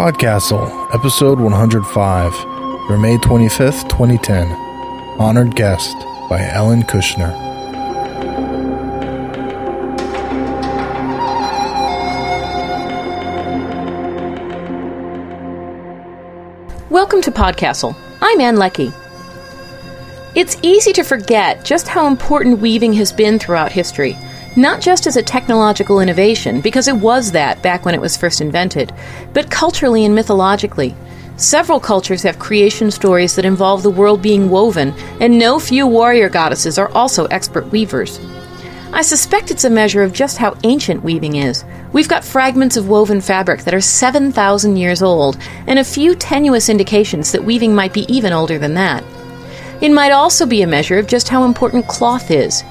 Podcastle, episode 105, for May 25th, 2010. Honored guest by Ellen Kushner. Welcome to Podcastle. I'm Ann Leckie. It's easy to forget just how important weaving has been throughout history, not just as a technological innovation, because it was that back when it was first invented, but culturally and mythologically. Several cultures have creation stories that involve the world being woven, and no few warrior goddesses are also expert weavers. I suspect it's a measure of just how ancient weaving is. We've got fragments of woven fabric that are 7,000 years old, and a few tenuous indications that weaving might be even older than that. It might also be a measure of just how important cloth is.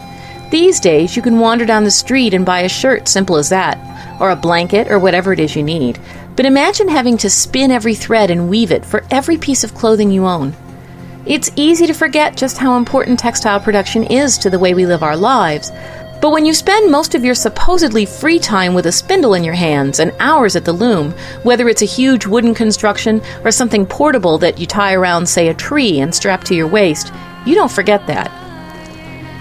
These days, you can wander down the street and buy a shirt, simple as that, or a blanket, or whatever it is you need. But imagine having to spin every thread and weave it for every piece of clothing you own. It's easy to forget just how important textile production is to the way we live our lives, but when you spend most of your supposedly free time with a spindle in your hands and hours at the loom, whether it's a huge wooden construction or something portable that you tie around, say, a tree and strap to your waist, you don't forget that.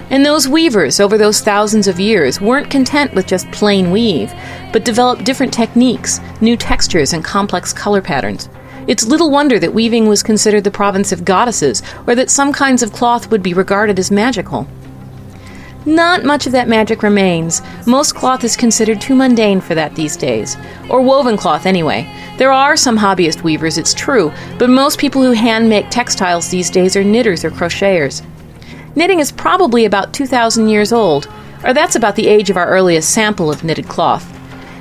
And those weavers, over those thousands of years, weren't content with just plain weave, but developed different techniques, new textures, and complex color patterns. It's little wonder that weaving was considered the province of goddesses, or that some kinds of cloth would be regarded as magical. Not much of that magic remains. Most cloth is considered too mundane for that these days. Or woven cloth, anyway. There are some hobbyist weavers, it's true, but most people who hand make textiles these days are knitters or crocheters. Knitting is probably about 2,000 years old, or that's about the age of our earliest sample of knitted cloth.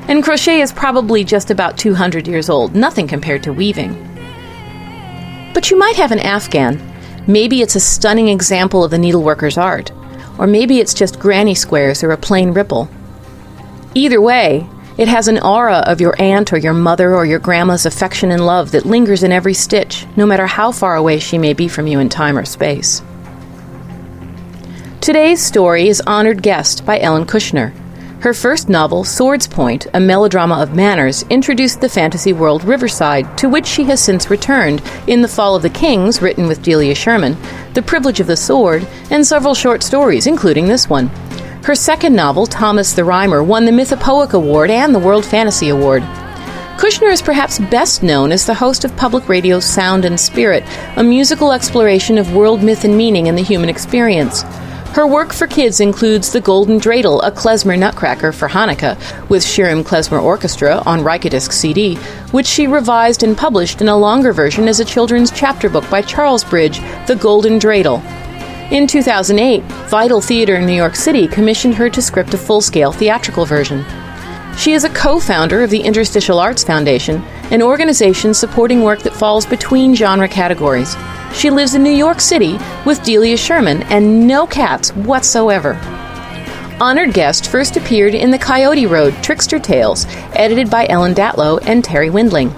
And crochet is probably just about 200 years old, nothing compared to weaving. But you might have an Afghan. Maybe it's a stunning example of the needleworker's art. Or maybe it's just granny squares or a plain ripple. Either way, it has an aura of your aunt or your mother or your grandma's affection and love that lingers in every stitch, no matter how far away she may be from you in time or space. Today's story is Honored Guest by Ellen Kushner. Her first novel, Swordspoint, a melodrama of manners, introduced the fantasy world Riverside, to which she has since returned in The Fall of the Kings, written with Delia Sherman, The Privilege of the Sword, and several short stories, including this one. Her second novel, Thomas the Rhymer, won the Mythopoeic Award and the World Fantasy Award. Kushner is perhaps best known as the host of public radio's Sound and Spirit, a musical exploration of world myth and meaning in the human experience. Her work for kids includes The Golden Dreidel, a klezmer nutcracker for Hanukkah, with Shirim Klezmer Orchestra on Rykodisc CD, which she revised and published in a longer version as a children's chapter book by Charlesbridge, The Golden Dreidel. In 2008, Vital Theater in New York City commissioned her to script a full scale theatrical version. She is a co founder of the Interstitial Arts Foundation, an organization supporting work that falls between genre categories. She lives in New York City with Delia Sherman and no cats whatsoever. Honored Guest first appeared in the Coyote Road Trickster Tales, edited by Ellen Datlow and Terri Windling.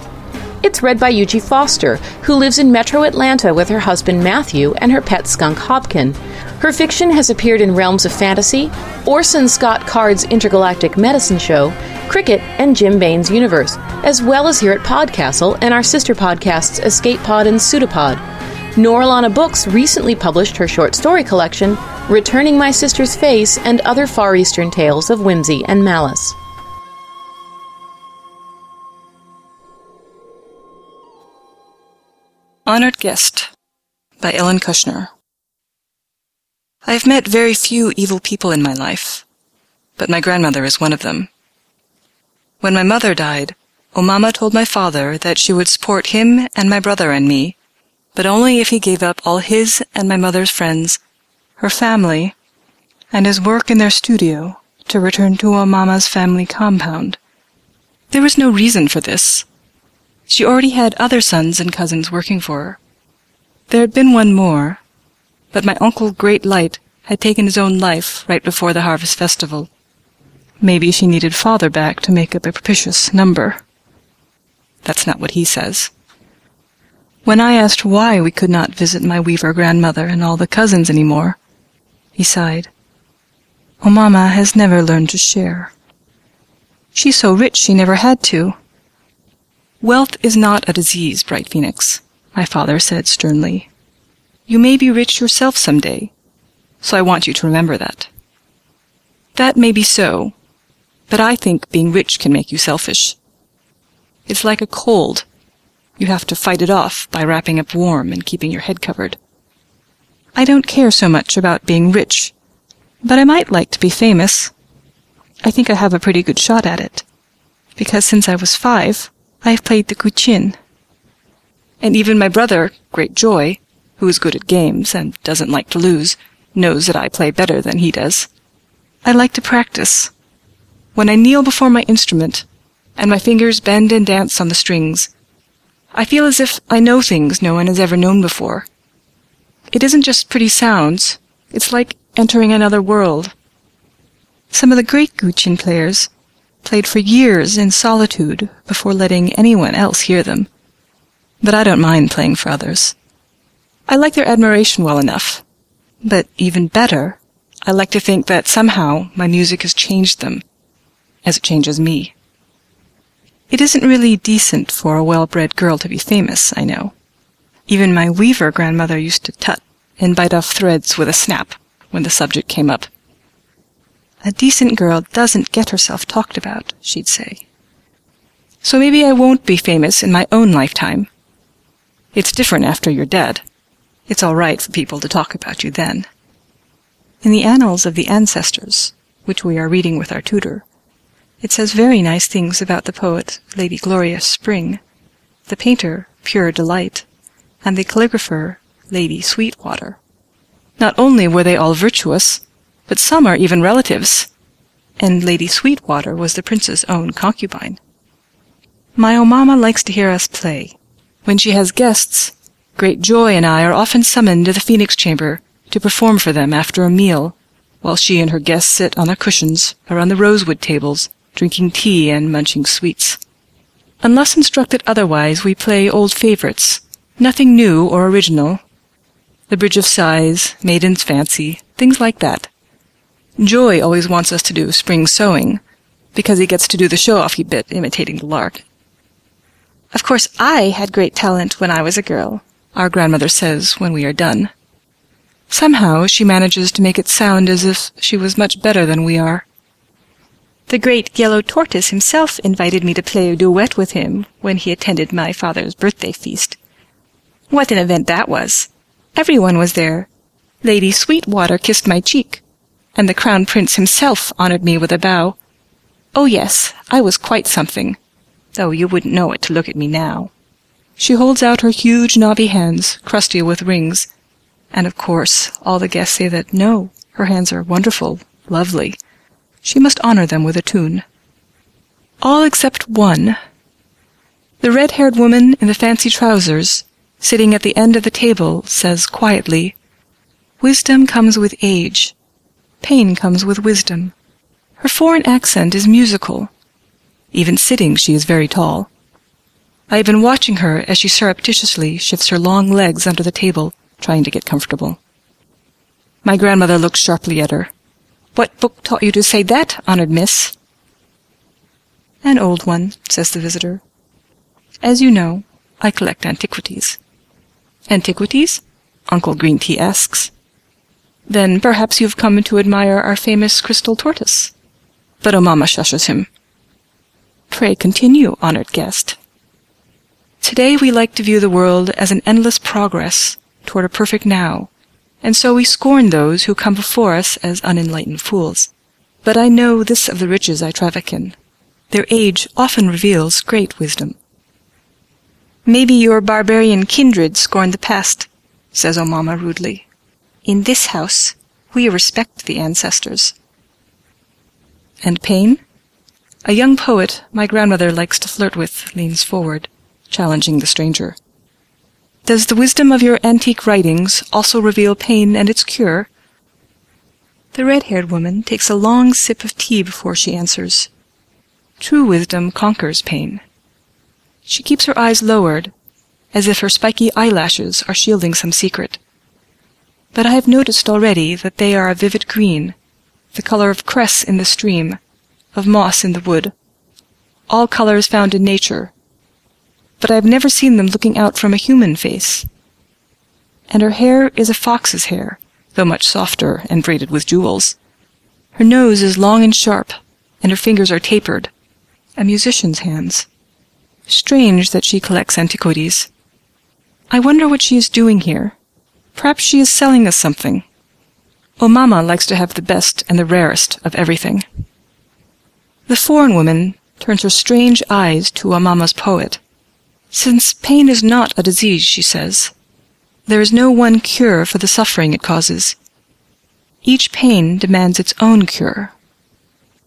It's read by Eugie Foster, who lives in metro Atlanta with her husband Matthew and her pet skunk Hobkin. Her fiction has appeared in Realms of Fantasy, Orson Scott Card's Intergalactic Medicine Show, Cricket, and Jim Baen's Universe, as well as here at Podcastle and our sister podcasts Escape Pod and Pseudopod. Norilana Books recently published her short story collection, Returning My Sister's Face and Other Far Eastern Tales of Whimsy and Malice. Honored Guest by Ellen Kushner. I have met very few evil people in my life, but my grandmother is one of them. When my mother died, Omama told my father that she would support him and my brother and me, but only if he gave up all his and my mother's friends, her family, and his work in their studio to return to Omama's family compound. There was no reason for this. She already had other sons and cousins working for her. There had been one more, but my uncle Great Light had taken his own life right before the harvest festival. Maybe she needed father back to make up a propitious number. That's not what he says. When I asked why we could not visit my weaver grandmother and all the cousins any more, he sighed. Oh, Mama has never learned to share. She's so rich she never had to. Wealth is not a disease, Bright Phoenix, my father said sternly. You may be rich yourself some day, so I want you to remember that. That may be so, but I think being rich can make you selfish. It's like a cold. You have to fight it off by wrapping up warm and keeping your head covered. I don't care so much about being rich, but I might like to be famous. I think I have a pretty good shot at it, because since I was five, I have played the guqin. And even my brother, Great Joy, who is good at games and doesn't like to lose, knows that I play better than he does. I like to practice. When I kneel before my instrument, and my fingers bend and dance on the strings, I feel as if I know things no one has ever known before. It isn't just pretty sounds, it's like entering another world. Some of the great guqin players played for years in solitude before letting anyone else hear them. But I don't mind playing for others. I like their admiration well enough. But even better, I like to think that somehow my music has changed them, as it changes me. It isn't really decent for a well-bred girl to be famous, I know. Even my weaver grandmother used to tut and bite off threads with a snap when the subject came up. A decent girl doesn't get herself talked about, she'd say. So maybe I won't be famous in my own lifetime. It's different after you're dead. It's all right for people to talk about you then. In the Annals of the Ancestors, which we are reading with our tutor, it says very nice things about the poet Lady Gloria Spring, the painter Pure Delight, and the calligrapher Lady Sweetwater. Not only were they all virtuous, but some are even relatives, and Lady Sweetwater was the prince's own concubine. My Omama likes to hear us play. When she has guests, Great Joy and I are often summoned to the Phoenix Chamber to perform for them after a meal, while she and her guests sit on their cushions around the rosewood tables, drinking tea and munching sweets. Unless instructed otherwise, we play old favorites, nothing new or original. The Bridge of Sighs, Maiden's Fancy, things like that. Joy always wants us to do spring sowing, because he gets to do the show-offy bit imitating the lark. Of course, I had great talent when I was a girl, our grandmother says when we are done. Somehow she manages to make it sound as if she was much better than we are. The great yellow tortoise himself invited me to play a duet with him when he attended my father's birthday feast. What an event that was! Everyone was there. Lady Sweetwater kissed my cheek and the Crown Prince himself honored me with a bow. Oh yes, I was quite something, though you wouldn't know it to look at me now. She holds out her huge knobby hands, crusty with rings, and of course all the guests say that no, her hands are wonderful, lovely. She must honor them with a tune. All except one. The red-haired woman in the fancy trousers, sitting at the end of the table, says quietly, Wisdom comes with age. Pain comes with wisdom. Her foreign accent is musical. Even sitting, she is very tall. I have been watching her as she surreptitiously shifts her long legs under the table, trying to get comfortable. My grandmother looks sharply at her. What book taught you to say that, honored miss? An old one, says the visitor. As you know, I collect antiquities. Antiquities? Uncle Green Tea asks. Then perhaps you've come to admire our famous crystal tortoise. But oh, Omama shushes him. Pray continue, honored guest. Today we like to view the world as an endless progress toward a perfect now, and so we scorn those who come before us as unenlightened fools. But I know this of the riches I traffic in. Their age often reveals great wisdom. Maybe your barbarian kindred scorn the past, says Omama rudely. In this house, we respect the ancestors. And pain? A young poet my grandmother likes to flirt with leans forward, challenging the stranger. Does the wisdom of your antique writings also reveal pain and its cure? The red-haired woman takes a long sip of tea before she answers. True wisdom conquers pain. She keeps her eyes lowered, as if her spiky eyelashes are shielding some secret but I have noticed already that they are a vivid green, the color of cress in the stream, of moss in the wood, all colors found in nature, but I've never seen them looking out from a human face. And her hair is a fox's hair, though much softer and braided with jewels. Her nose is long and sharp, and her fingers are tapered, a musician's hands. Strange that she collects antiquities. I wonder what she is doing here. Perhaps she is selling us something. Oh, Omama likes to have the best and the rarest of everything. The foreign woman turns her strange eyes to Omama's poet. Since pain is not a disease, she says, there is no one cure for the suffering it causes. Each pain demands its own cure.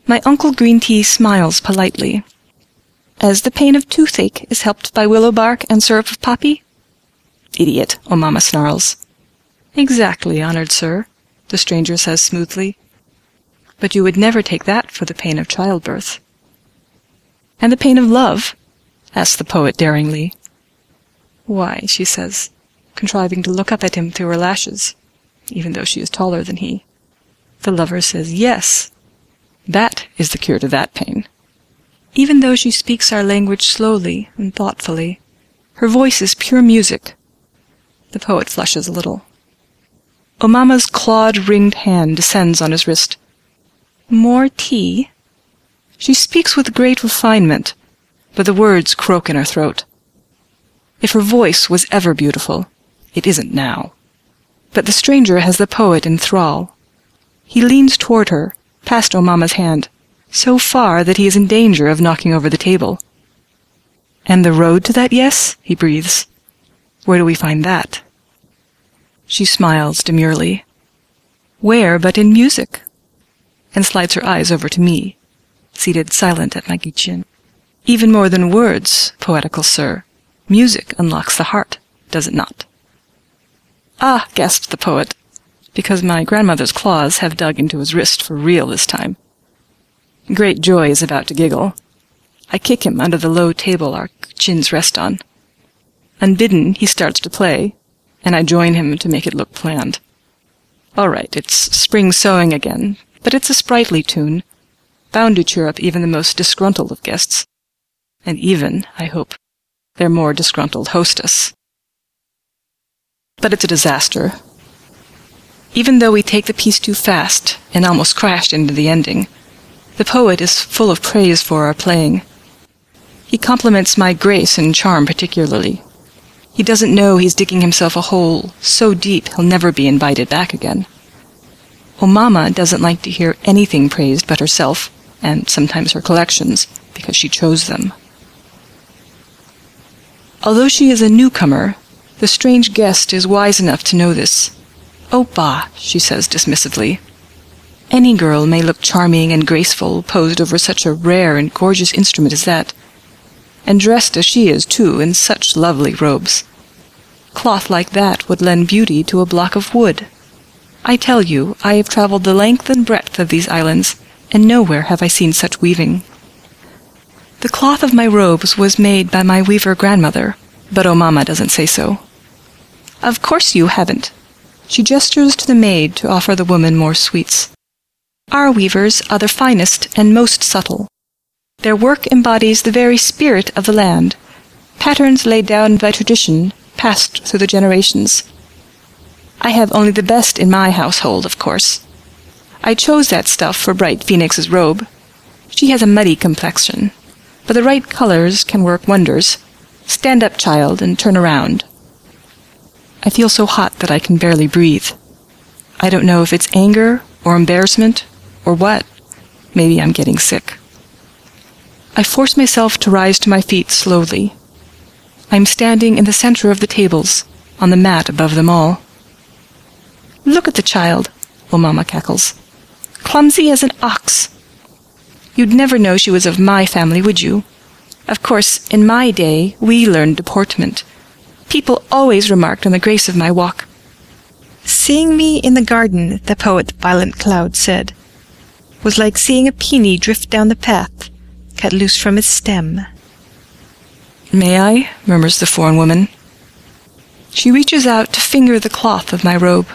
My Uncle Green Tea smiles politely. As the pain of toothache is helped by willow bark and syrup of poppy? Idiot, oh, Omama snarls. Exactly, honored sir, the stranger says smoothly. But you would never take that for the pain of childbirth. And the pain of love? Asks the poet daringly. Why, she says, contriving to look up at him through her lashes, even though she is taller than he. The lover says yes. That is the cure to that pain. Even though she speaks our language slowly and thoughtfully, her voice is pure music. The poet flushes a little. Omama's clawed, ringed hand descends on his wrist. More tea? She speaks with great refinement, but the words croak in her throat. If her voice was ever beautiful, it isn't now. But the stranger has the poet in thrall. He leans toward her, past Omama's hand, so far that he is in danger of knocking over the table. And the road to that yes? he breathes. Where do we find that? She smiles demurely. Where but in music? And slides her eyes over to me, seated silent at my guqin. Even more than words, poetical sir, music unlocks the heart, does it not? Ah, gasped the poet, because my grandmother's claws have dug into his wrist for real this time. Great joy is about to giggle. I kick him under the low table our chins rest on. Unbidden, he starts to play, and I join him to make it look planned. All right, it's spring sowing again, but it's a sprightly tune, bound to cheer up even the most disgruntled of guests, and even, I hope, their more disgruntled hostess. But it's a disaster. Even though we take the piece too fast and almost crashed into the ending, the poet is full of praise for our playing. He compliments my grace and charm particularly. He doesn't know he's digging himself a hole so deep he'll never be invited back again. Omama doesn't like to hear anything praised but herself, and sometimes her collections, because she chose them. Although she is a newcomer, the strange guest is wise enough to know this. Oh, bah, she says dismissively. Any girl may look charming and graceful posed over such a rare and gorgeous instrument as that and dressed as she is, too, in such lovely robes. Cloth like that would lend beauty to a block of wood. I tell you, I have traveled the length and breadth of these islands, and nowhere have I seen such weaving. The cloth of my robes was made by my weaver grandmother, but oh, Omama doesn't say so. Of course you haven't. She gestures to the maid to offer the woman more sweets. Our weavers are the finest and most subtle. Their work embodies the very spirit of the land, patterns laid down by tradition, passed through the generations. I have only the best in my household, of course. I chose that stuff for Bright Phoenix's robe. She has a muddy complexion, but the right colors can work wonders. Stand up, child, and turn around. I feel so hot that I can barely breathe. I don't know if it's anger or embarrassment or what. Maybe I'm getting sick. I force myself to rise to my feet slowly. I am standing in the center of the tables, on the mat above them all. Look at the child, Omama cackles. Clumsy as an ox. You'd never know she was of my family, would you? Of course, in my day, we learned deportment. People always remarked on the grace of my walk. Seeing me in the garden, the poet Violent Cloud said, was like seeing a peony drift down the path cut loose from its stem. May I? murmurs the foreign woman. She reaches out to finger the cloth of my robe.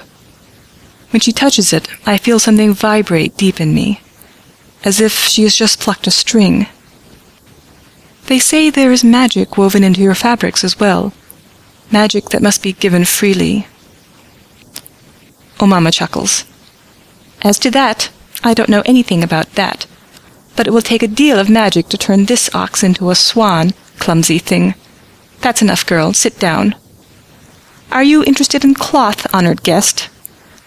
When she touches it, I feel something vibrate deep in me, as if she has just plucked a string. They say there is magic woven into your fabrics as well. Magic that must be given freely. Oh, Omama chuckles. As to that, I don't know anything about that. But it will take a deal of magic to turn this ox into a swan, clumsy thing. That's enough, girl. Sit down. Are you interested in cloth, honored guest?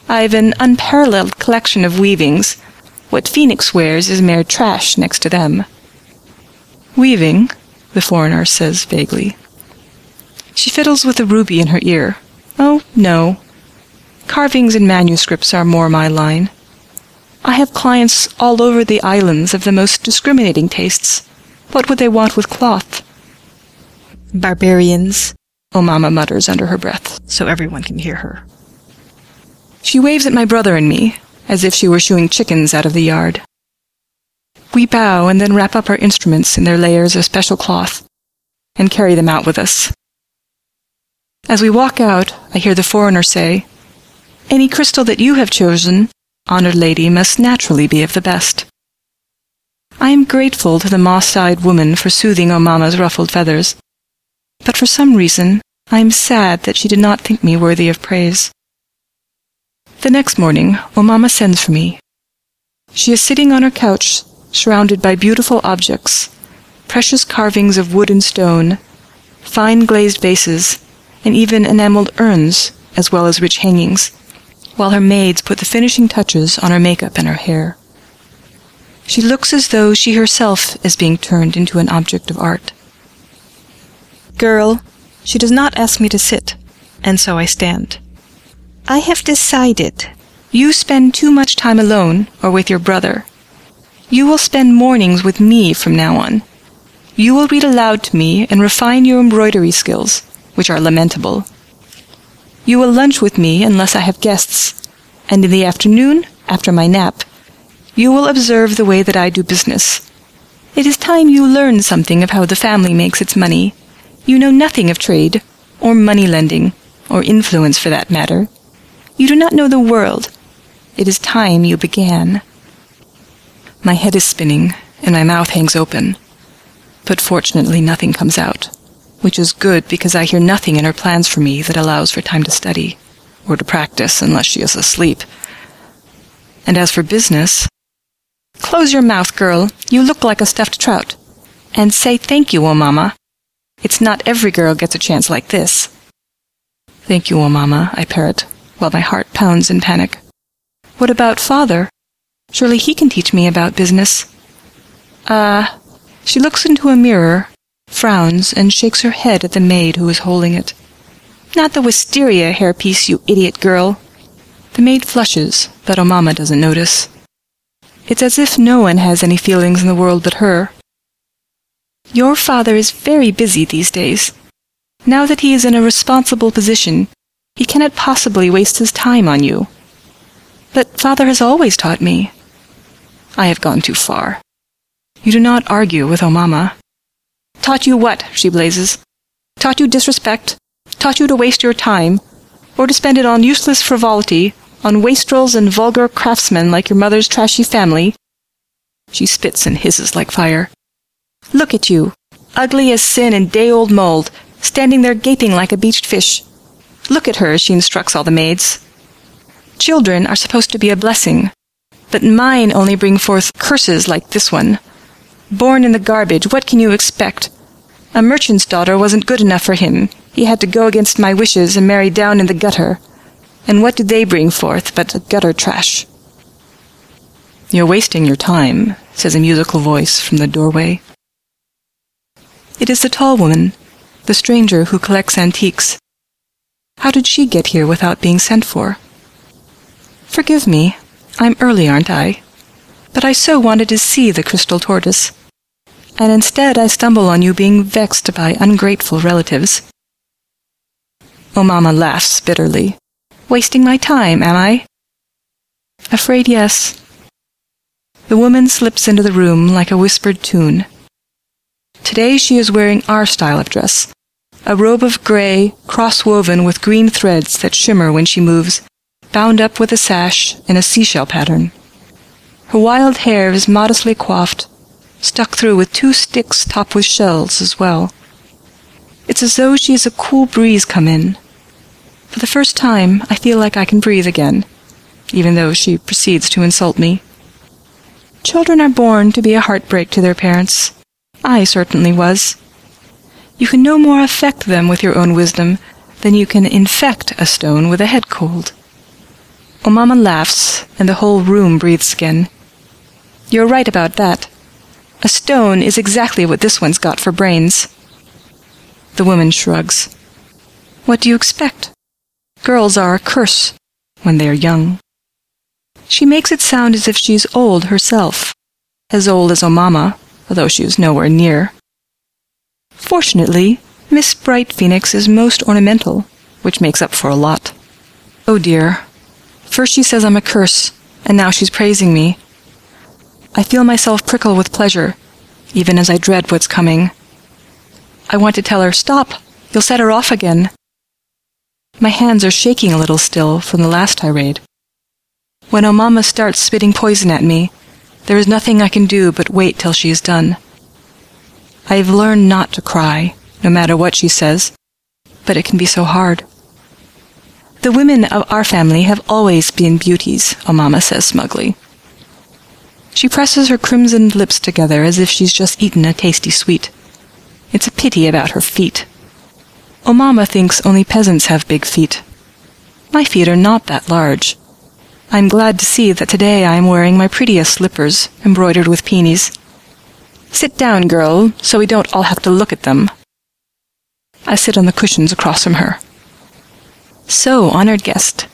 I've an unparalleled collection of weavings. What Phoenix wears is mere trash next to them. Weaving, the foreigner says vaguely. She fiddles with a ruby in her ear. Oh, no. Carvings and manuscripts are more my line. I have clients all over the islands of the most discriminating tastes. What would they want with cloth? Barbarians, Omama mutters under her breath, so everyone can hear her. She waves at my brother and me, as if she were shooing chickens out of the yard. We bow and then wrap up our instruments in their layers of special cloth and carry them out with us. As we walk out, I hear the foreigner say, Any crystal that you have chosen, honored lady, must naturally be of the best. I am grateful to the moss-eyed woman for soothing Omama's ruffled feathers, but for some reason I am sad that she did not think me worthy of praise. The next morning, Omama sends for me. She is sitting on her couch surrounded by beautiful objects, precious carvings of wood and stone, fine glazed vases, and even enameled urns, as well as rich hangings, while her maids put the finishing touches on her makeup and her hair. She looks as though she herself is being turned into an object of art. Girl, she does not ask me to sit, and so I stand. I have decided. You spend too much time alone or with your brother. You will spend mornings with me from now on. You will read aloud to me and refine your embroidery skills, which are lamentable. You will lunch with me unless I have guests, and in the afternoon, after my nap, you will observe the way that I do business. It is time you learned something of how the family makes its money. You know nothing of trade, or money lending, or influence for that matter. You do not know the world. It is time you began. My head is spinning, and my mouth hangs open. But fortunately, nothing comes out, which is good because I hear nothing in her plans for me that allows for time to study, or to practice unless she is asleep. And as for business, close your mouth, girl. You look like a stuffed trout. And say thank you, O Mama. It's not every girl gets a chance like this. Thank you, O Mama, I parrot, while my heart pounds in panic. What about father? Surely he can teach me about business. Ah. Uh, she looks into a mirror, frowns, and shakes her head at the maid who is holding it. Not the wisteria hairpiece, you idiot girl. The maid flushes, but Omama doesn't notice. It's as if no one has any feelings in the world but her. Your father is very busy these days. Now that he is in a responsible position, he cannot possibly waste his time on you. But father has always taught me. I have gone too far. You do not argue with Omama. Taught you what? she blazes. Taught you disrespect? Taught you to waste your time? Or to spend it on useless frivolity, on wastrels and vulgar craftsmen like your mother's trashy family? She spits and hisses like fire. Look at you, ugly as sin and day-old mold, standing there gaping like a beached fish. Look at her, she instructs all the maids. Children are supposed to be a blessing, but mine only bring forth curses like this one. Born in the garbage, what can you expect? A merchant's daughter wasn't good enough for him. He had to go against my wishes and marry down in the gutter. And what do they bring forth but gutter trash? You're wasting your time, says a musical voice from the doorway. It is the tall woman, the stranger who collects antiques. How did she get here without being sent for? Forgive me, I'm early, aren't I? But I so wanted to see the crystal tortoise. And instead I stumble on you being vexed by ungrateful relatives. Oh, Omama laughs bitterly. Wasting my time, am I? Afraid yes. The woman slips into the room like a whispered tune. Today she is wearing our style of dress, a robe of gray, cross-woven with green threads that shimmer when she moves, bound up with a sash in a seashell pattern. Her wild hair is modestly coiffed, stuck through with two sticks topped with shells as well. It's as though she is a cool breeze come in. For the first time, I feel like I can breathe again, even though she proceeds to insult me. Children are born to be a heartbreak to their parents. I certainly was. You can no more affect them with your own wisdom than you can infect a stone with a head cold. Omama laughs, and the whole room breathes again. You're right about that. A stone is exactly what this one's got for brains. The woman shrugs. What do you expect? Girls are a curse when they are young. She makes it sound as if she's old herself, as old as Omama, although she is nowhere near. Fortunately, Miss Bright Phoenix is most ornamental, which makes up for a lot. Oh dear. First she says I'm a curse, and now she's praising me. I feel myself prickle with pleasure, even as I dread what's coming. I want to tell her, Stop! You'll set her off again. My hands are shaking a little still from the last tirade. When Omama starts spitting poison at me, there is nothing I can do but wait till she is done. I have learned not to cry, no matter what she says, but it can be so hard. The women of our family have always been beauties, Omama says smugly. She presses her crimsoned lips together as if she's just eaten a tasty sweet. It's a pity about her feet. Omama thinks only peasants have big feet. My feet are not that large. I'm glad to see that today I am wearing my prettiest slippers, embroidered with peonies. Sit down, girl, so we don't all have to look at them. I sit on the cushions across from her. So, honored guest,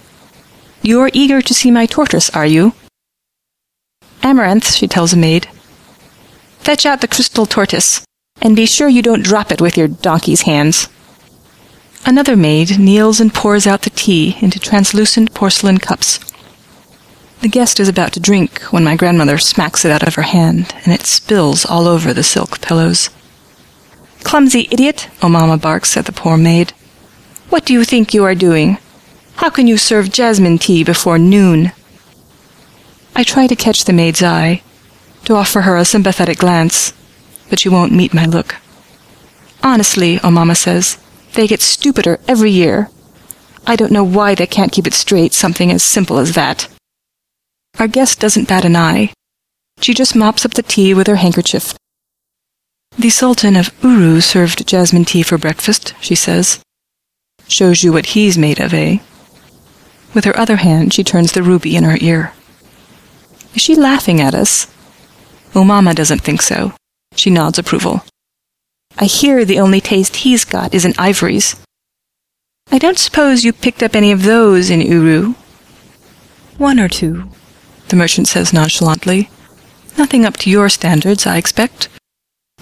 you're eager to see my tortoise, are you? Amaranth, she tells a maid. Fetch out the crystal tortoise, and be sure you don't drop it with your donkey's hands. Another maid kneels and pours out the tea into translucent porcelain cups. The guest is about to drink when my grandmother smacks it out of her hand, and it spills all over the silk pillows. Clumsy idiot, oh, Omama barks at the poor maid. What do you think you are doing? How can you serve jasmine tea before noon? I try to catch the maid's eye, to offer her a sympathetic glance, but she won't meet my look. Honestly, oh, Omama says, they get stupider every year. I don't know why they can't keep it straight, something as simple as that. Our guest doesn't bat an eye. She just mops up the tea with her handkerchief. The Sultan of Uru served jasmine tea for breakfast, she says. Shows you what he's made of, eh? With her other hand, she turns the ruby in her ear. Is she laughing at us? Omama doesn't think so. She nods approval. I hear the only taste he's got is in ivories. I don't suppose you picked up any of those in Uru? One or two, the merchant says nonchalantly. Nothing up to your standards, I expect.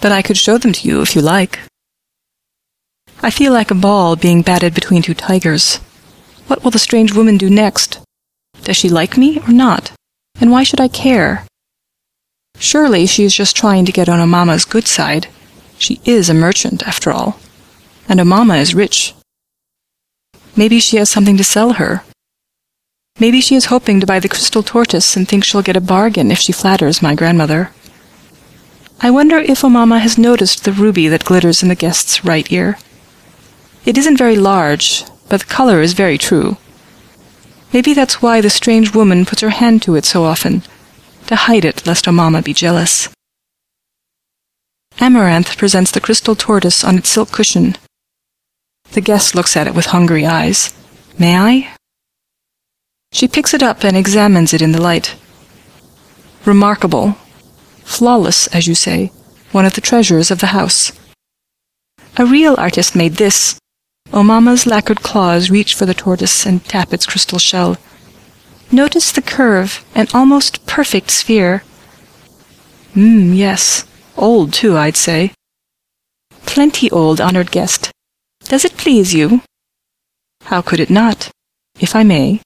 But I could show them to you if you like. I feel like a ball being batted between two tigers. What will the strange woman do next? Does she like me or not? And why should I care? Surely she is just trying to get on Omama's good side. She is a merchant, after all. And Omama is rich. Maybe she has something to sell her. Maybe she is hoping to buy the crystal tortoise and thinks she'll get a bargain if she flatters my grandmother. I wonder if Omama has noticed the ruby that glitters in the guest's right ear. It isn't very large, but the color is very true. Maybe that's why the strange woman puts her hand to it so often, to hide it lest Omama be jealous. Amaranth presents the crystal tortoise on its silk cushion. The guest looks at it with hungry eyes. May I? She picks it up and examines it in the light. Remarkable. Flawless, as you say. One of the treasures of the house. A real artist made this. Omama's lacquered claws reach for the tortoise and tap its crystal shell. Notice the curve, an almost perfect sphere. Mmm, yes. Old, too, I'd say. Plenty old, honored guest. Does it please you? How could it not? If I may.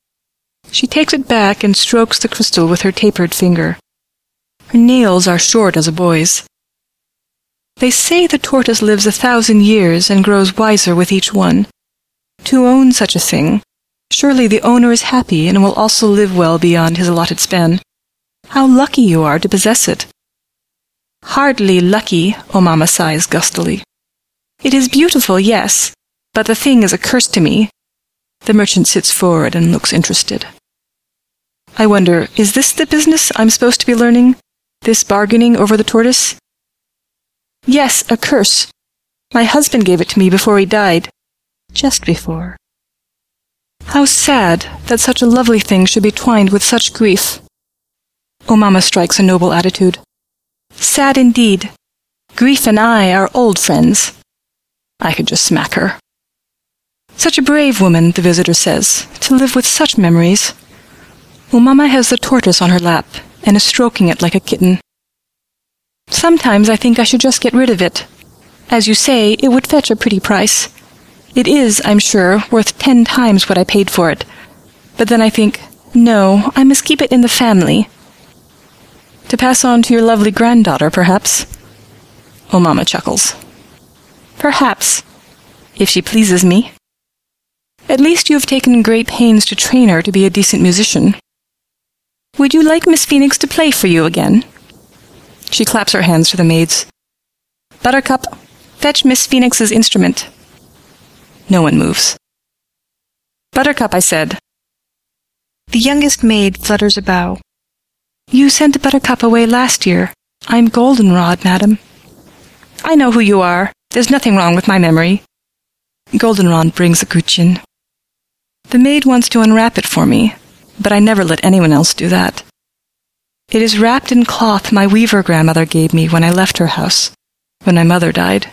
She takes it back and strokes the crystal with her tapered finger. Her nails are short as a boy's. They say the tortoise lives a thousand years and grows wiser with each one. To own such a thing, surely the owner is happy and will also live well beyond his allotted span. How lucky you are to possess it. Hardly lucky, O Mama sighs gustily. It is beautiful, yes, but the thing is a curse to me. The merchant sits forward and looks interested. I wonder, is this the business I'm supposed to be learning? This bargaining over the tortoise? Yes, a curse. My husband gave it to me before he died. Just before. How sad that such a lovely thing should be twined with such grief. O Mama strikes a noble attitude. Sad indeed. Grief and I are old friends. I could just smack her. Such a brave woman, the visitor says, to live with such memories. O Mama has the tortoise on her lap and is stroking it like a kitten. Sometimes I think I should just get rid of it. As you say, it would fetch a pretty price. It is, I'm sure, worth ten times what I paid for it. But then I think, no, I must keep it in the family. To pass on to your lovely granddaughter, perhaps? Oh, Mamma chuckles. Perhaps, if she pleases me. At least you have taken great pains to train her to be a decent musician. Would you like Miss Phoenix to play for you again? She claps her hands to the maids. Buttercup, fetch Miss Phoenix's instrument. No one moves. Buttercup, I said. The youngest maid flutters a bow. You sent Buttercup away last year. I'm Goldenrod, madam. I know who you are. There's nothing wrong with my memory. Goldenrod brings a guqin. The maid wants to unwrap it for me, but I never let anyone else do that. It is wrapped in cloth my weaver grandmother gave me when I left her house, when my mother died.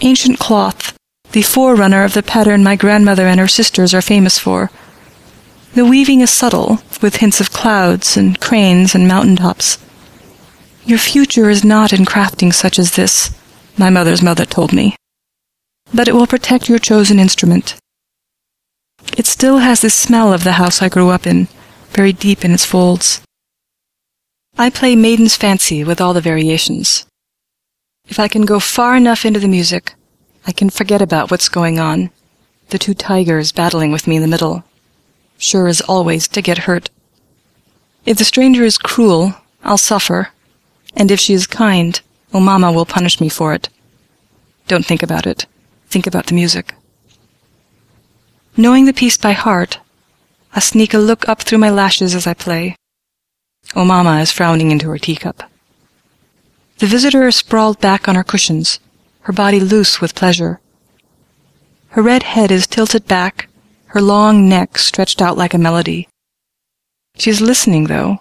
Ancient cloth, the forerunner of the pattern my grandmother and her sisters are famous for. The weaving is subtle, with hints of clouds and cranes and mountain tops. Your future is not in crafting such as this, my mother's mother told me. But it will protect your chosen instrument. It still has the smell of the house I grew up in, very deep in its folds. I play Maiden's Fancy with all the variations. If I can go far enough into the music, I can forget about what's going on. The two tigers battling with me in the middle. Sure as always to get hurt. If the stranger is cruel, I'll suffer. And if she is kind, oh Mama will punish me for it. Don't think about it. Think about the music. Knowing the piece by heart, I sneak a look up through my lashes as I play. Oh, Mama is frowning into her teacup. The visitor is sprawled back on her cushions, her body loose with pleasure. Her red head is tilted back, her long neck stretched out like a melody. She is listening, though.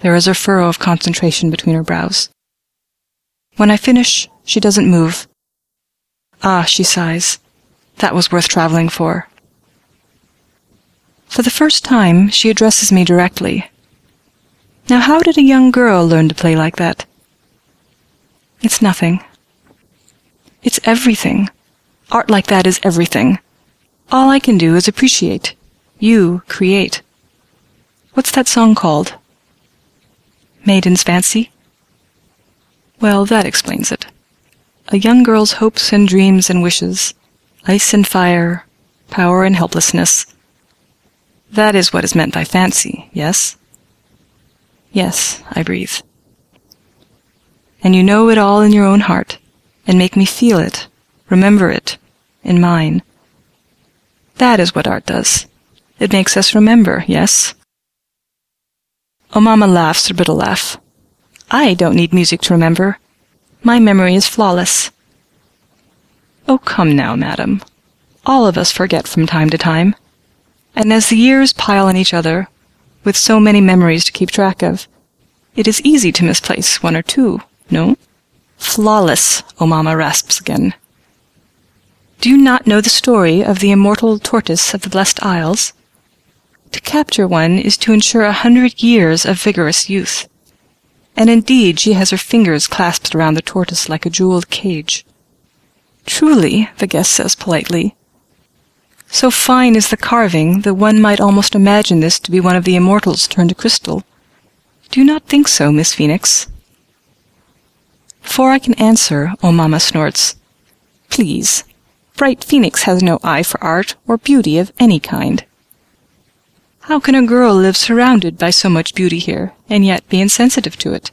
There is a furrow of concentration between her brows. When I finish, she doesn't move. Ah, she sighs. That was worth traveling for. For the first time, she addresses me directly. Now, how did a young girl learn to play like that? It's nothing. It's everything. Art like that is everything. All I can do is appreciate. You create. What's that song called? Maiden's Fancy? Well, that explains it. A young girl's hopes and dreams and wishes, ice and fire, power and helplessness. That is what is meant by fancy, yes? Yes, I breathe. And you know it all in your own heart, and make me feel it, remember it, in mine. That is what art does. It makes us remember, yes? Oh, Mama laughs her brittle laugh. I don't need music to remember. My memory is flawless. Oh, come now, madam. All of us forget from time to time. And as the years pile on each other, with so many memories to keep track of. It is easy to misplace one or two, no? Flawless, O Mama rasps again. Do you not know the story of the immortal tortoise of the Blessed Isles? To capture one is to ensure a hundred years of vigorous youth. And indeed she has her fingers clasped around the tortoise like a jeweled cage. Truly, the guest says politely, so fine is the carving that one might almost imagine this to be one of the immortals turned to crystal. Do not think so, Miss Phoenix? Before I can answer, O Mama snorts, Please, Bright Phoenix has no eye for art or beauty of any kind. How can a girl live surrounded by so much beauty here, and yet be insensitive to it?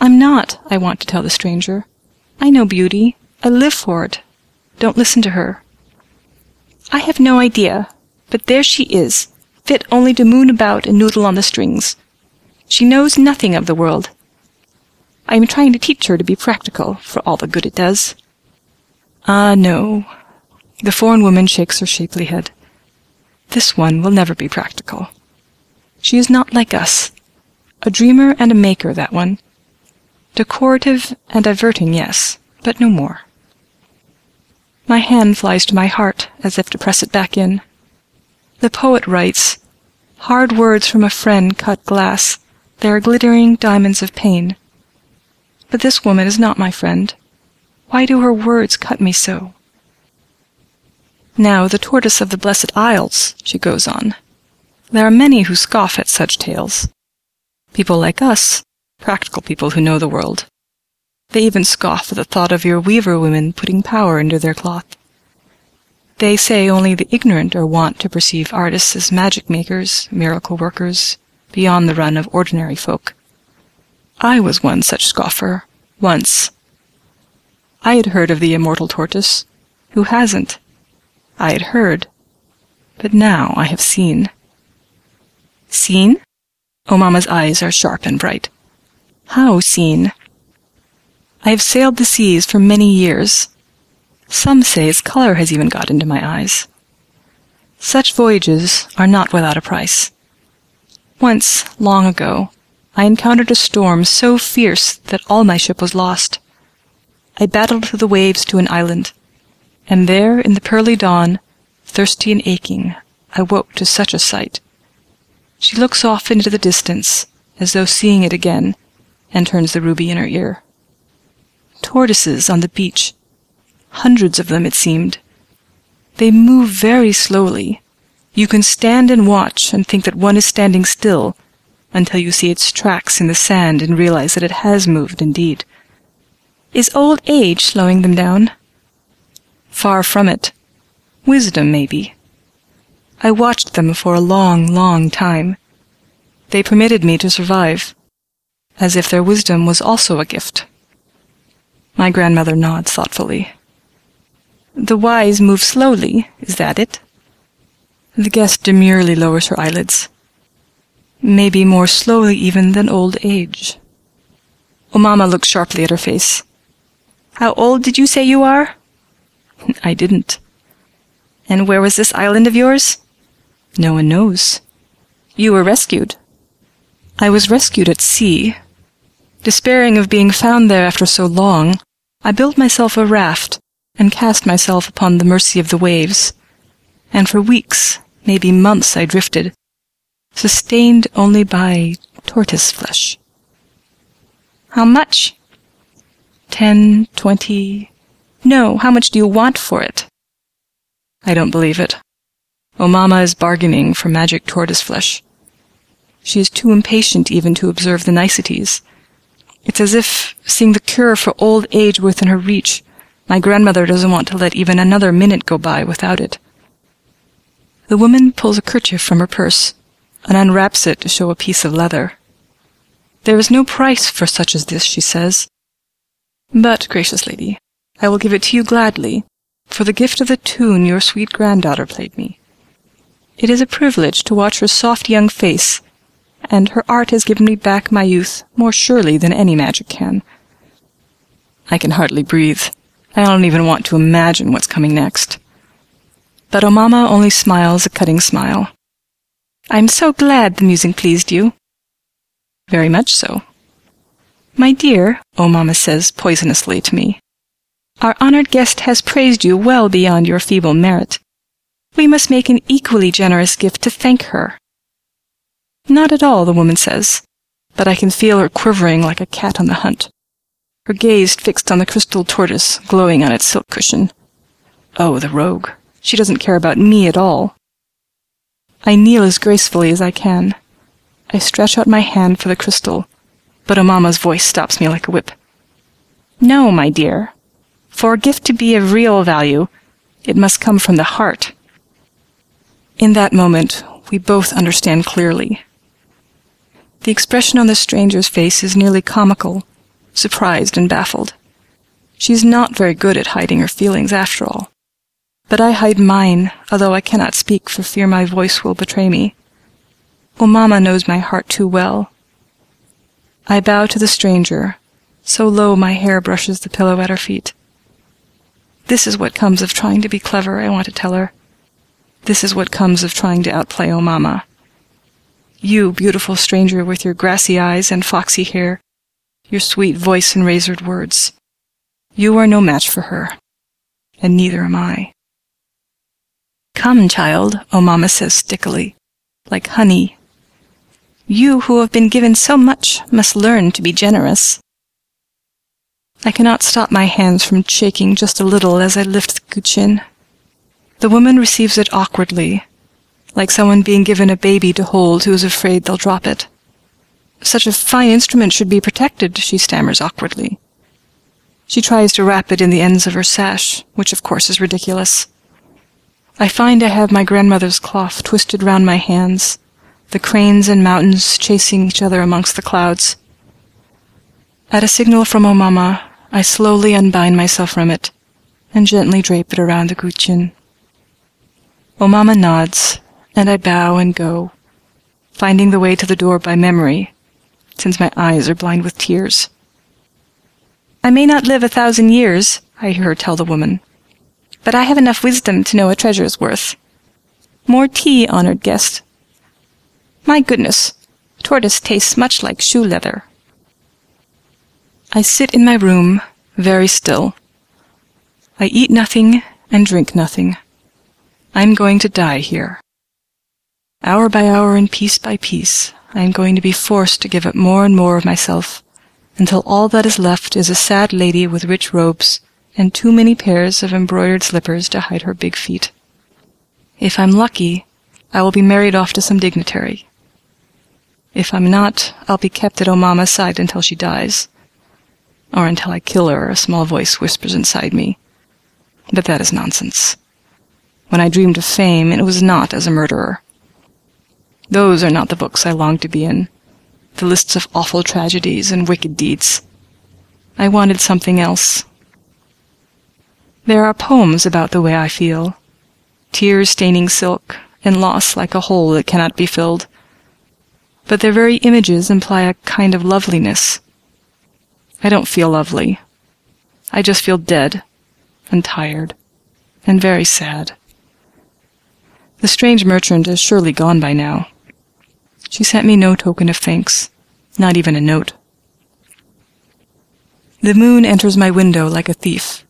I'm not, I want to tell the stranger. I know beauty. I live for it. Don't listen to her. I have no idea, but there she is, fit only to moon about and noodle on the strings. She knows nothing of the world. I am trying to teach her to be practical, for all the good it does. Ah, no. The foreign woman shakes her shapely head. This one will never be practical. She is not like us. A dreamer and a maker, that one. Decorative and diverting, yes, but no more. My hand flies to my heart as if to press it back in. The poet writes, Hard words from a friend cut glass. They are glittering diamonds of pain. But this woman is not my friend. Why do her words cut me so? Now, the tortoise of the Blessed Isles, she goes on. There are many who scoff at such tales. People like us, practical people who know the world. They even scoff at the thought of your weaver women putting power into their cloth. They say only the ignorant are wont to perceive artists as magic makers, miracle workers, beyond the run of ordinary folk. I was one such scoffer, once. I had heard of the immortal tortoise. Who hasn't? I had heard. But now I have seen. Seen? Oh, Mamma's eyes are sharp and bright. How seen? I have sailed the seas for many years. Some say its color has even got into my eyes. Such voyages are not without a price. Once, long ago, I encountered a storm so fierce that all my ship was lost. I battled through the waves to an island, and there in the pearly dawn, thirsty and aching, I woke to such a sight. She looks off into the distance, as though seeing it again, and turns the ruby in her ear tortoises on the beach. Hundreds of them, it seemed. They move very slowly. You can stand and watch and think that one is standing still until you see its tracks in the sand and realize that it has moved indeed. Is old age slowing them down? Far from it. Wisdom, maybe. I watched them for a long, long time. They permitted me to survive, as if their wisdom was also a gift. My grandmother nods thoughtfully. The wise move slowly, is that it? The guest demurely lowers her eyelids. Maybe more slowly even than old age. Oh, Omama looks sharply at her face. How old did you say you are? I didn't. And where was this island of yours? No one knows. You were rescued. I was rescued at sea, Despairing of being found there after so long, I built myself a raft and cast myself upon the mercy of the waves. And for weeks, maybe months, I drifted, sustained only by tortoise flesh. How much? Ten, twenty. No, how much do you want for it? I don't believe it. Oh, Mama is bargaining for magic tortoise flesh. She is too impatient even to observe the niceties. It's as if, seeing the cure for old age within her reach, my grandmother doesn't want to let even another minute go by without it. The woman pulls a kerchief from her purse and unwraps it to show a piece of leather. There is no price for such as this, she says. But, gracious lady, I will give it to you gladly, for the gift of the tune your sweet granddaughter played me. It is a privilege to watch her soft young face and her art has given me back my youth more surely than any magic can. I can hardly breathe. I don't even want to imagine what's coming next. But Omama only smiles a cutting smile. I'm so glad the music pleased you. Very much so. My dear, Omama says poisonously to me, our honored guest has praised you well beyond your feeble merit. We must make an equally generous gift to thank her. Not at all, the woman says, but I can feel her quivering like a cat on the hunt. Her gaze fixed on the crystal tortoise glowing on its silk cushion. Oh, the rogue. She doesn't care about me at all. I kneel as gracefully as I can. I stretch out my hand for the crystal, but Omama's voice stops me like a whip. No, my dear. For a gift to be of real value, it must come from the heart. In that moment, we both understand clearly the expression on the stranger's face is nearly comical, surprised and baffled. She's not very good at hiding her feelings after all. But I hide mine, although I cannot speak for fear my voice will betray me. Oh, Mamma knows my heart too well. I bow to the stranger, so low my hair brushes the pillow at her feet. This is what comes of trying to be clever, I want to tell her. This is what comes of trying to outplay oh Mamma. You, beautiful stranger with your grassy eyes and foxy hair, your sweet voice and razored words. You are no match for her, and neither am I. Come, child, oh Mamma says stickily, like honey. You who have been given so much must learn to be generous. I cannot stop my hands from shaking just a little as I lift the guqin. The woman receives it awkwardly, like someone being given a baby to hold who is afraid they'll drop it. Such a fine instrument should be protected, she stammers awkwardly. She tries to wrap it in the ends of her sash, which of course is ridiculous. I find I have my grandmother's cloth twisted round my hands, the cranes and mountains chasing each other amongst the clouds. At a signal from Omama, I slowly unbind myself from it and gently drape it around the guqin. Omama nods, and I bow and go, finding the way to the door by memory, since my eyes are blind with tears. I may not live a thousand years, I hear her tell the woman, but I have enough wisdom to know a treasure's worth. More tea, honored guest. My goodness, tortoise tastes much like shoe leather. I sit in my room, very still. I eat nothing and drink nothing. I'm going to die here. Hour by hour and piece by piece, I am going to be forced to give up more and more of myself, until all that is left is a sad lady with rich robes and too many pairs of embroidered slippers to hide her big feet. If I'm lucky, I will be married off to some dignitary. If I'm not, I'll be kept at Omama's side until she dies. Or until I kill her, a small voice whispers inside me. But that is nonsense. When I dreamed of fame, it was not as a murderer. Those are not the books I long to be in, the lists of awful tragedies and wicked deeds. I wanted something else. There are poems about the way I feel, tears staining silk, and loss like a hole that cannot be filled. But their very images imply a kind of loveliness. I don't feel lovely. I just feel dead, and tired, and very sad. The strange merchant is surely gone by now. She sent me no token of thanks, not even a note. The moon enters my window like a thief,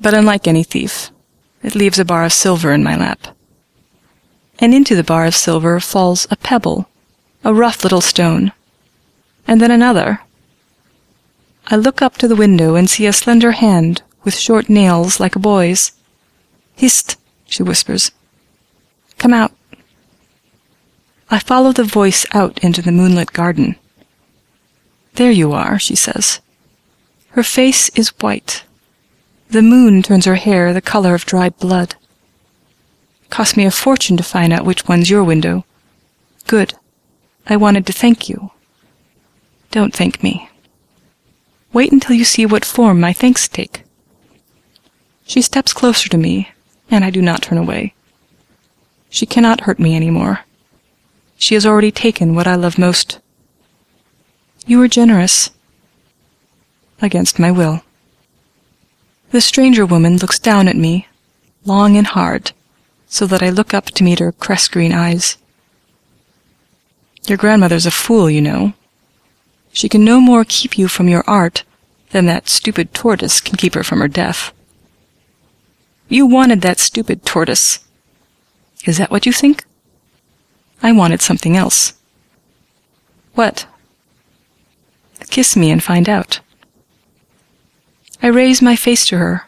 but unlike any thief, it leaves a bar of silver in my lap. And into the bar of silver falls a pebble, a rough little stone, and then another. I look up to the window and see a slender hand with short nails like a boy's. Hist, she whispers. Come out. I follow the voice out into the moonlit garden. There you are, she says. Her face is white. The moon turns her hair the color of dried blood. Cost me a fortune to find out which one's your window. Good. I wanted to thank you. Don't thank me. Wait until you see what form my thanks take. She steps closer to me, and I do not turn away. She cannot hurt me any more. She has already taken what I love most. You are generous. Against my will. The stranger woman looks down at me, long and hard, so that I look up to meet her crest green eyes. Your grandmother's a fool, you know. She can no more keep you from your art than that stupid tortoise can keep her from her death. You wanted that stupid tortoise. Is that what you think? I wanted something else. What? Kiss me and find out. I raise my face to her.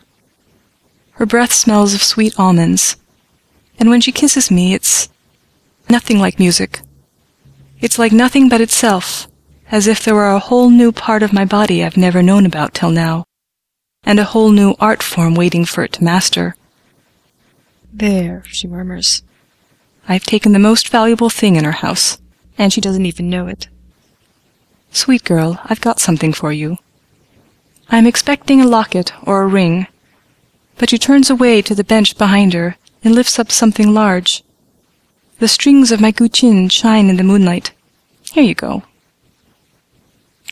Her breath smells of sweet almonds, and when she kisses me, it's nothing like music. It's like nothing but itself, as if there were a whole new part of my body I've never known about till now, and a whole new art form waiting for it to master. There, she murmurs. I've taken the most valuable thing in her house, and she doesn't even know it. Sweet girl, I've got something for you. I am expecting a locket or a ring. But she turns away to the bench behind her and lifts up something large. The strings of my guqin shine in the moonlight. Here you go.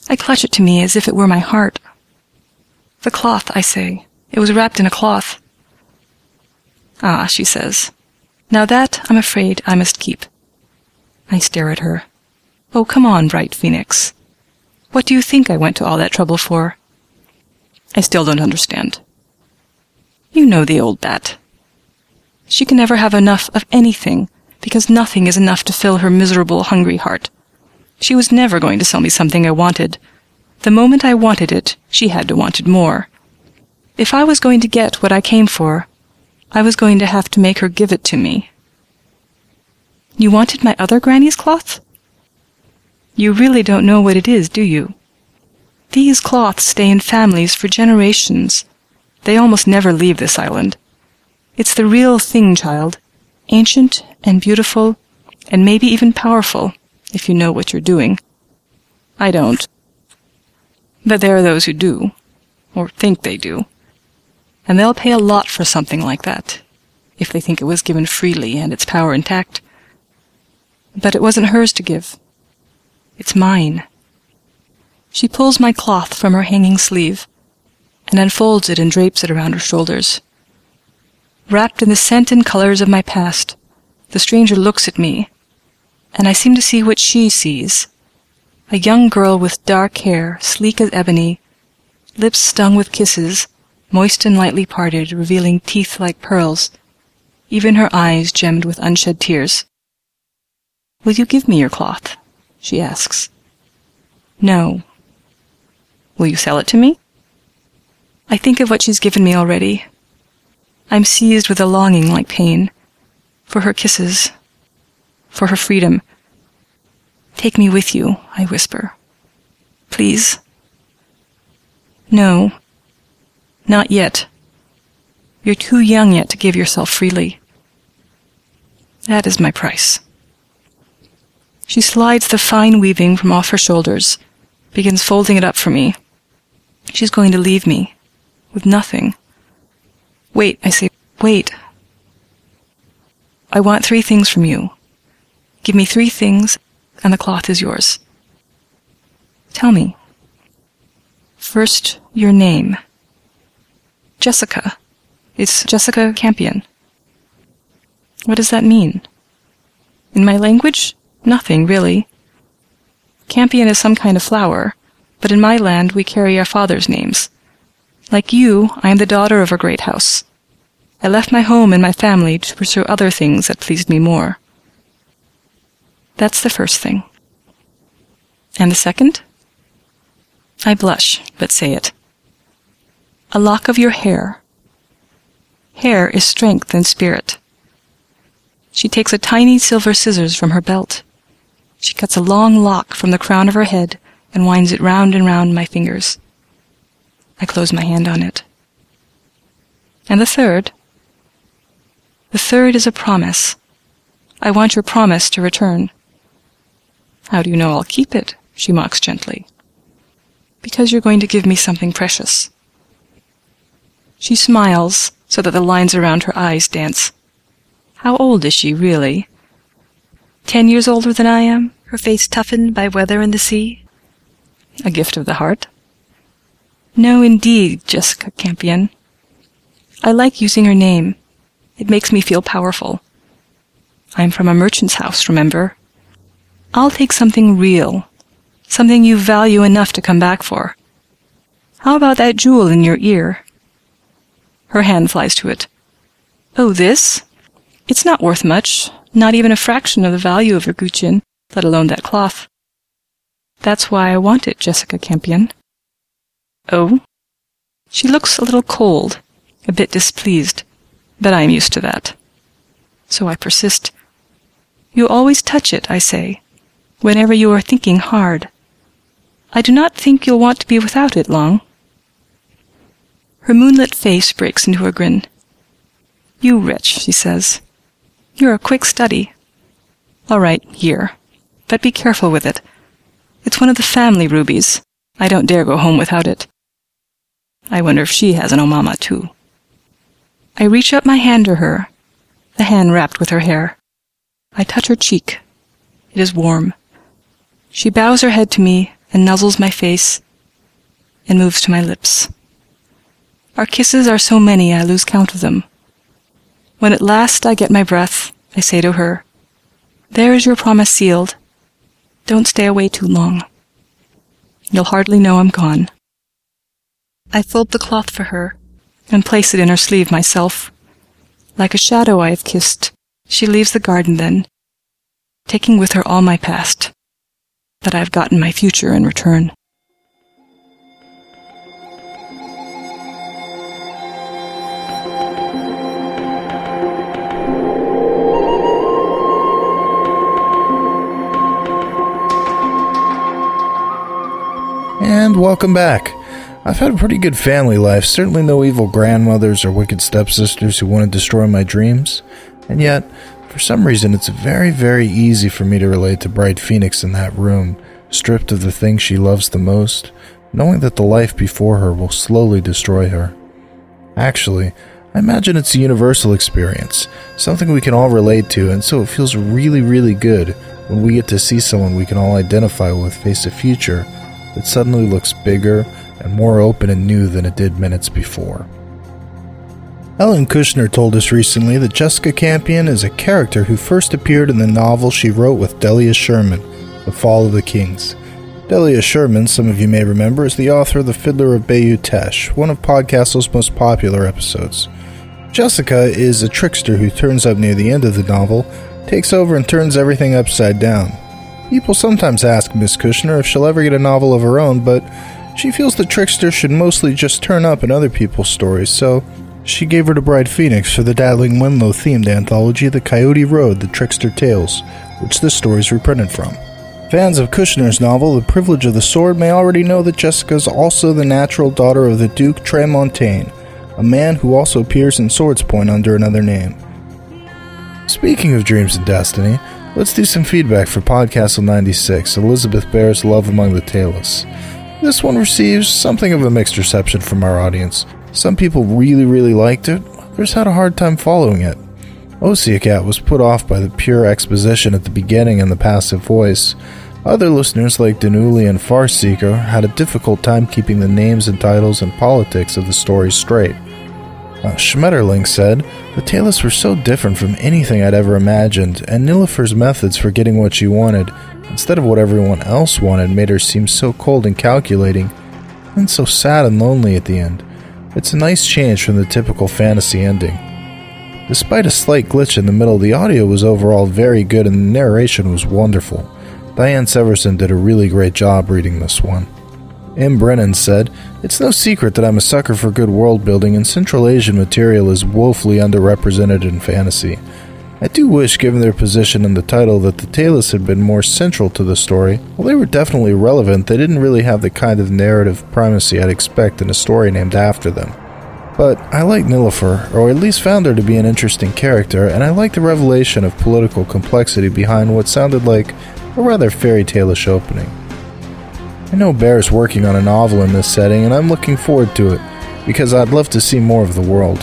I clutch it to me as if it were my heart. The cloth, I say. It was wrapped in a cloth. Ah, she says. Now that, I'm afraid, I must keep. I stare at her. Oh, come on, bright phoenix. What do you think I went to all that trouble for? I still don't understand. You know the old bat. She can never have enough of anything because nothing is enough to fill her miserable, hungry heart. She was never going to sell me something I wanted. The moment I wanted it, she had to want it more. If I was going to get what I came for, I was going to have to make her give it to me. You wanted my other granny's cloth? You really don't know what it is, do you? These cloths stay in families for generations. They almost never leave this island. It's the real thing, child. Ancient and beautiful, and maybe even powerful if you know what you're doing. I don't. But there are those who do, or think they do. And they'll pay a lot for something like that, if they think it was given freely and its power intact. But it wasn't hers to give. It's mine. She pulls my cloth from her hanging sleeve and unfolds it and drapes it around her shoulders. Wrapped in the scent and colors of my past, the stranger looks at me and I seem to see what she sees. A young girl with dark hair, sleek as ebony, lips stung with kisses, moist and lightly parted, revealing teeth like pearls, even her eyes gemmed with unshed tears. Will you give me your cloth? she asks. No. Will you sell it to me? I think of what she's given me already. I'm seized with a longing like pain. For her kisses, for her freedom. Take me with you, I whisper. Please. No. Not yet. You're too young yet to give yourself freely. That is my price. She slides the fine weaving from off her shoulders, begins folding it up for me. She's going to leave me. With nothing. Wait, I say, wait. I want three things from you. Give me three things, and the cloth is yours. Tell me. First, your name. Jessica. It's Jessica Campion. What does that mean? In my language, nothing, really. Campion is some kind of flower, but in my land we carry our father's names. Like you, I am the daughter of a great house. I left my home and my family to pursue other things that pleased me more. That's the first thing. And the second? I blush, but say it. A lock of your hair. Hair is strength and spirit. She takes a tiny silver scissors from her belt. She cuts a long lock from the crown of her head and winds it round and round my fingers. I close my hand on it. And the third? The third is a promise. I want your promise to return. How do you know I'll keep it? she mocks gently. Because you're going to give me something precious. She smiles so that the lines around her eyes dance. How old is she, really? Ten years older than I am, her face toughened by weather and the sea? A gift of the heart? No, indeed, Jessica Campion. I like using her name. It makes me feel powerful. I'm from a merchant's house, remember? I'll take something real, something you value enough to come back for. How about that jewel in your ear? Her hand flies to it. Oh, this? It's not worth much, not even a fraction of the value of your guqin, let alone that cloth. That's why I want it, Jessica Campion. Oh? She looks a little cold, a bit displeased, but I am used to that. So I persist. You always touch it, I say, whenever you are thinking hard. I do not think you'll want to be without it long. Her moonlit face breaks into a grin. You wretch, she says. You're a quick study. All right, here. But be careful with it. It's one of the family rubies. I don't dare go home without it. I wonder if she has an Omama too. I reach up my hand to her, the hand wrapped with her hair. I touch her cheek. It is warm. She bows her head to me and nuzzles my face and moves to my lips. Our kisses are so many I lose count of them. When at last I get my breath, I say to her, There is your promise sealed. Don't stay away too long. You'll hardly know I'm gone. I fold the cloth for her and place it in her sleeve myself. Like a shadow I have kissed, she leaves the garden then, taking with her all my past, that I have gotten my future in return. And welcome back. I've had a pretty good family life, certainly no evil grandmothers or wicked stepsisters who want to destroy my dreams. And yet, for some reason, it's very, very easy for me to relate to Bright Phoenix in that room, stripped of the thing she loves the most, knowing that the life before her will slowly destroy her. Actually, I imagine it's a universal experience, something we can all relate to, and so it feels really, really good when we get to see someone we can all identify with face a future that suddenly looks bigger and more open and new than it did minutes before. Ellen Kushner told us recently that Jessica Campion is a character who first appeared in the novel she wrote with Delia Sherman, The Fall of the Kings. Delia Sherman, some of you may remember, is the author of The Fiddler of Bayou Teche, one of Podcastle's most popular episodes. Jessica is a trickster who turns up near the end of the novel, takes over and turns everything upside down. People sometimes ask Miss Kushner if she'll ever get a novel of her own, but she feels the trickster should mostly just turn up in other people's stories, so she gave her to Bright Phoenix for the Dazzling Wenlow themed anthology The Coyote Road The Trickster Tales, which this story is reprinted from. Fans of Kushner's novel The Privilege of the Sword may already know that Jessica is also the natural daughter of the Duke Tremontaine, a man who also appears in Swordspoint under another name. Speaking of dreams and destiny, let's do some feedback for Podcastle 96, Elizabeth Bear's Love Among the Talus. This one receives something of a mixed reception from our audience. Some people really, really liked it, others had a hard time following it. Osiacat was put off by the pure exposition at the beginning and the passive voice. Other listeners, like Denuli and Farseeker, had a difficult time keeping the names and titles and politics of the story straight. Uh, Schmetterling said, The Talus were so different from anything I'd ever imagined, and Nilifer's methods for getting what she wanted instead of what everyone else wanted, made her seem so cold and calculating, and so sad and lonely at the end. It's a nice change from the typical fantasy ending. Despite a slight glitch in the middle, the audio was overall very good and the narration was wonderful. Diane Severson did a really great job reading this one. M. Brennan said, It's no secret that I'm a sucker for good world building, and Central Asian material is woefully underrepresented in fantasy. I do wish, given their position in the title, that the Talus had been more central to the story. While they were definitely relevant, they didn't really have the kind of narrative primacy I'd expect in a story named after them. But I like Nilifer, or at least found her to be an interesting character, and I like the revelation of political complexity behind what sounded like a rather fairy tale-ish opening. I know Bear's working on a novel in this setting, and I'm looking forward to it, because I'd love to see more of the world.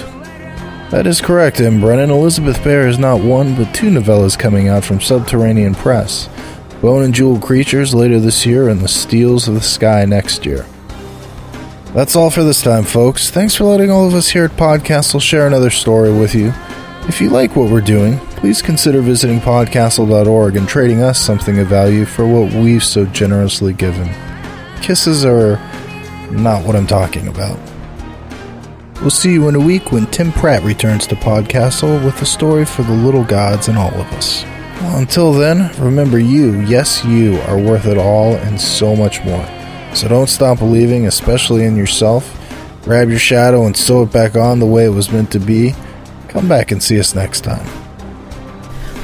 That is correct, M. Brennan. Elizabeth Bear has not one, but two novellas coming out from Subterranean Press Bone and Jewel Creatures later this year, and The Steles of the Sky next year. That's all for this time, folks. Thanks for letting all of us here at Podcastle share another story with you. If you like what we're doing, please consider visiting podcastle.org and trading us something of value for what we've so generously given. Kisses are not what I'm talking about. We'll see you in a week when Tim Pratt returns to Podcastle with a story for the little gods and all of us. Well, until then, remember you, yes, you, are worth it all and so much more. So don't stop believing, especially in yourself. Grab your shadow and sew it back on the way it was meant to be. Come back and see us next time.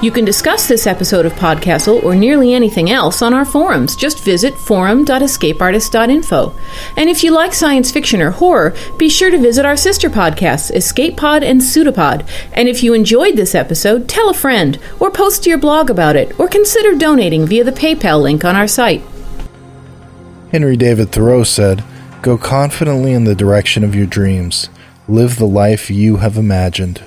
You can discuss this episode of Podcastle or nearly anything else on our forums. Just visit forum.escapeartist.info. And if you like science fiction or horror, be sure to visit our sister podcasts, Escape Pod and Pseudopod. And if you enjoyed this episode, tell a friend, or post to your blog about it, or consider donating via the PayPal link on our site. Henry David Thoreau said, Go confidently in the direction of your dreams. Live the life you have imagined.